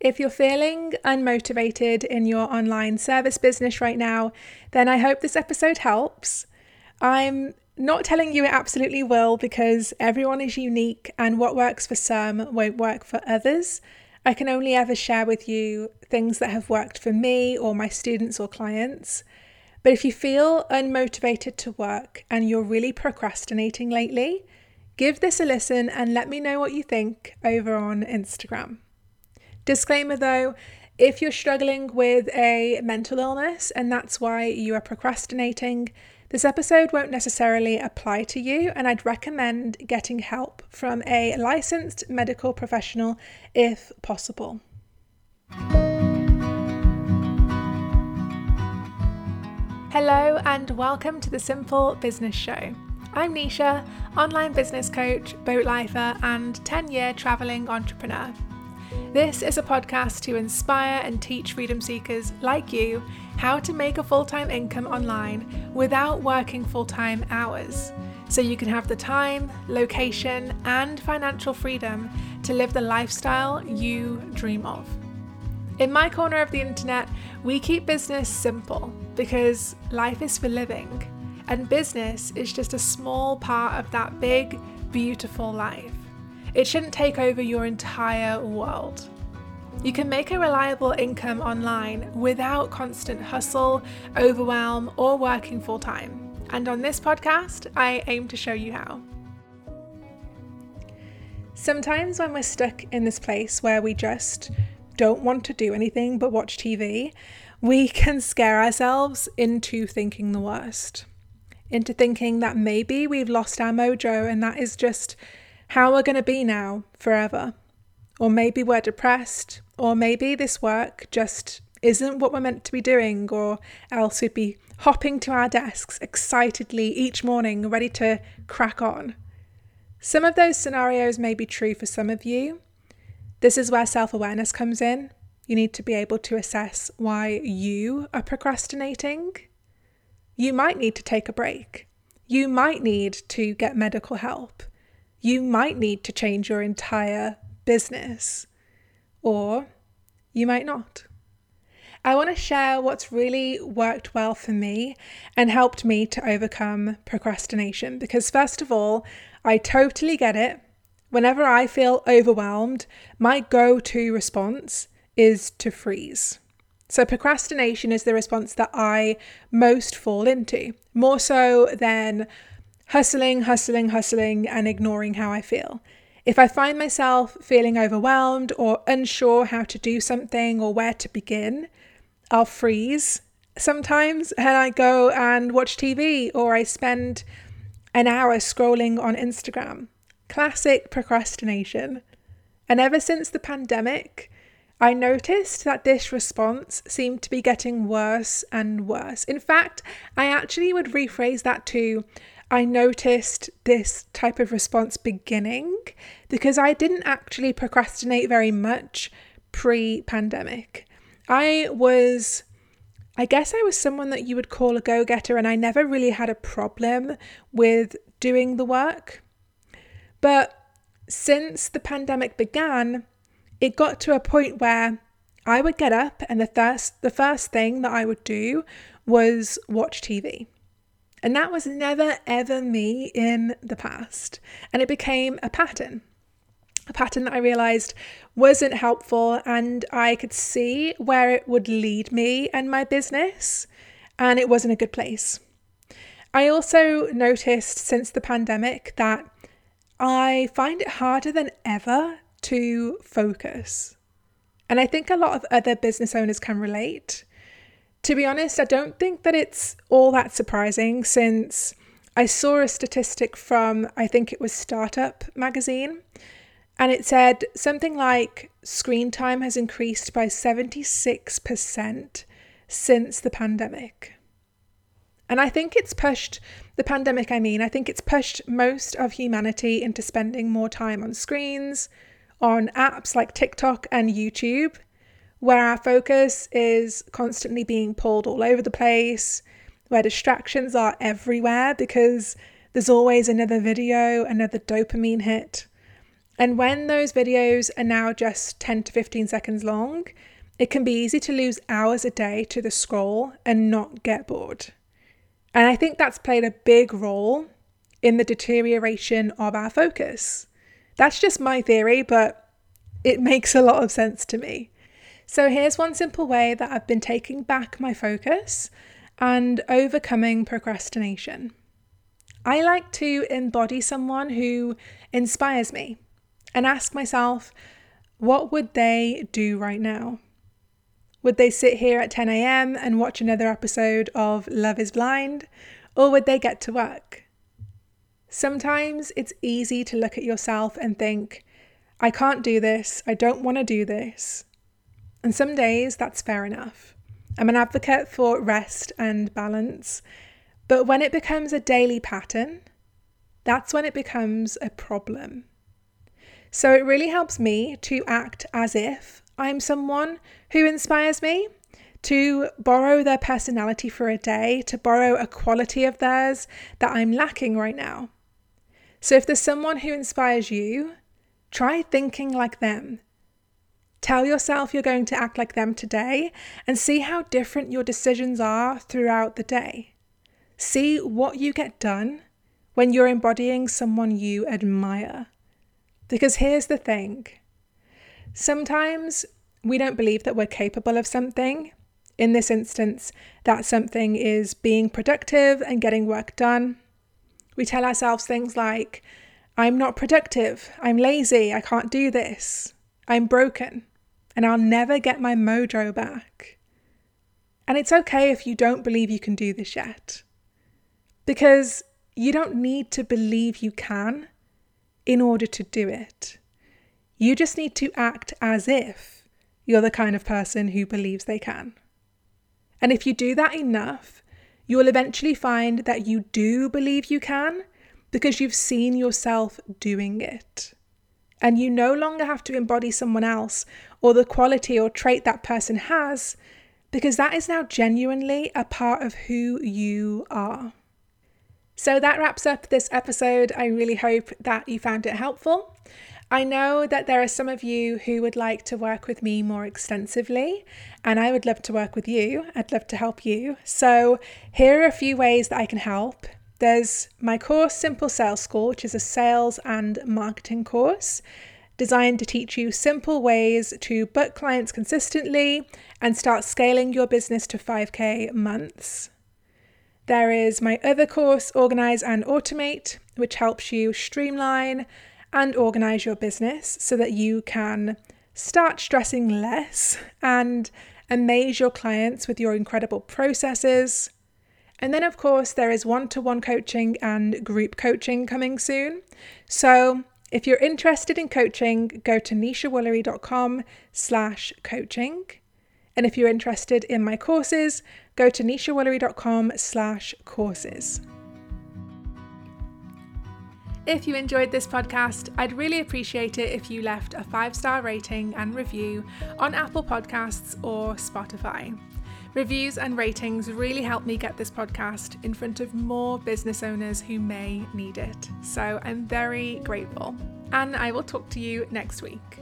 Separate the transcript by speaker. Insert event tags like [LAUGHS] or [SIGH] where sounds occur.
Speaker 1: If you're feeling unmotivated in your online service business right now, then I hope this episode helps. I'm not telling you it absolutely will because everyone is unique and what works for some won't work for others. I can only ever share with you things that have worked for me or my students or clients. But if you feel unmotivated to work and you're really procrastinating lately, give this a listen and let me know what you think over on Instagram. Disclaimer though, if you're struggling with a mental illness and that's why you are procrastinating, this episode won't necessarily apply to you, and I'd recommend getting help from a licensed medical professional if possible. Hello, and welcome to the Simple Business Show. I'm Nesha, online business coach, boat lifer, and 10 year travelling entrepreneur. This is a podcast to inspire and teach freedom seekers like you how to make a full time income online without working full time hours so you can have the time, location, and financial freedom to live the lifestyle you dream of. In my corner of the internet, we keep business simple because life is for living, and business is just a small part of that big, beautiful life. It shouldn't take over your entire world. You can make a reliable income online without constant hustle, overwhelm, or working full time. And on this podcast, I aim to show you how. Sometimes, when we're stuck in this place where we just don't want to do anything but watch TV, we [LAUGHS] can scare ourselves into thinking the worst, into thinking that maybe we've lost our mojo and that is just how are we're going to be now forever. Or maybe we're depressed, or maybe this work just isn't what we're meant to be doing, or else we'd be hopping to our desks excitedly each morning, ready to crack on. Some of those scenarios may be true for some of you. This is where self awareness comes in. You need to be able to assess why you are procrastinating. You might need to take a break. You might need to get medical help you might need to change your entire business, or you might not. I want to share what's really worked well for me and helped me to overcome procrastination because, first of all, I totally get it. Whenever I feel overwhelmed, my go to response is to freeze. So, procrastination is the response that I most fall into, more so than hustling, hustling, hustling, and ignoring how I feel. If I find myself feeling overwhelmed or unsure how to do something or where to begin, I'll freeze sometimes and I go and watch TV or I spend an hour scrolling on Instagram. Classic procrastination. And ever since the pandemic, I noticed that this response seemed to be getting worse and worse. In fact, I actually would rephrase that to I noticed this type of response beginning because I didn't actually procrastinate very much pre pandemic. I was, I guess I was someone that you would call a go getter, and I never really had a problem with doing the work. But since the pandemic began, it got to a point where I would get up and the first the first thing that I would do was watch TV. And that was never ever me in the past. And it became a pattern, a pattern that I realized wasn't helpful and I could see where it would lead me and my business, and it wasn't a good place. I also noticed since the pandemic that I find it harder than ever to focus. And I think a lot of other business owners can relate. To be honest, I don't think that it's all that surprising since I saw a statistic from, I think it was Startup magazine, and it said something like screen time has increased by 76% since the pandemic. And I think it's pushed the pandemic, I mean, I think it's pushed most of humanity into spending more time on screens, on apps like TikTok and YouTube where our focus is constantly being pulled all over the place, where distractions are everywhere because there's always another video, another dopamine hit. And when those videos are now just 10 to 15 seconds long, it can be easy to lose hours a day to the scroll and not get bored. And I think that's played a big role in the deterioration of our focus. That's just my theory, but it [LAUGHS] makes a lot of sense to me. So here's one simple way that I've been taking back my focus and overcoming procrastination. I like to embody someone who inspires me and ask myself, what would they do right now? Would they sit here at 10 a.m. and watch another episode of Love is Blind? Or would they get to work? Sometimes it's easy to look at yourself and think, I can't do this, I don't want to do this. And some days that's fair enough. I'm an advocate for rest and balance, but when it becomes a daily pattern, that's when it becomes a problem. So it really helps me to act as if I'm someone who inspires me, to borrow their personality for a day, to borrow a quality of theirs that I'm lacking right now. So if there's someone who inspires you, try thinking like them. Tell yourself you're going to act like them today and see how different your decisions are throughout the day. See what you get done when you're embodying someone you admire. Because here's the thing sometimes we don't believe that we're capable of something. In this instance, that something is being productive and getting work done. We tell ourselves things like, I'm not productive, I'm lazy, I can't do this, I'm broken, and I'll never get my mojo back. And it's okay if you don't believe you can do this yet, because you don't need to believe you can in order to do it. You just need to act as if you're the kind of person who believes they can. And if you do that enough, you'll eventually find that you do believe you can because you've seen yourself doing it. And you no longer have to embody someone else or the quality or trait that person has because that is now genuinely a part of who you are. So that wraps up this episode. I really hope that you found it helpful. I know that there are some of you who would like to work with me more extensively, and I would love to work with you. I'd love to help you. So, here are a few ways that I can help. There's my course, Simple Sales School, which is a sales and marketing course designed to teach you simple ways to book clients consistently and start scaling your business to 5K months. There is my other course, Organize and Automate, which helps you streamline and organize your business so that you can start stressing less and amaze your clients with your incredible processes. And then, of course, there is one to one coaching and group coaching coming soon. So, if you're interested in coaching, go to neshawoolery.com slash coaching. And if you're interested in my courses, go to neshawoolery.com slash courses. If you enjoyed this podcast, I'd really appreciate it if you left a five star rating and review on Apple Podcasts or Spotify. Reviews and ratings really help me get this podcast in front of more business owners who may need it. So I'm very grateful. And I will talk to you next week.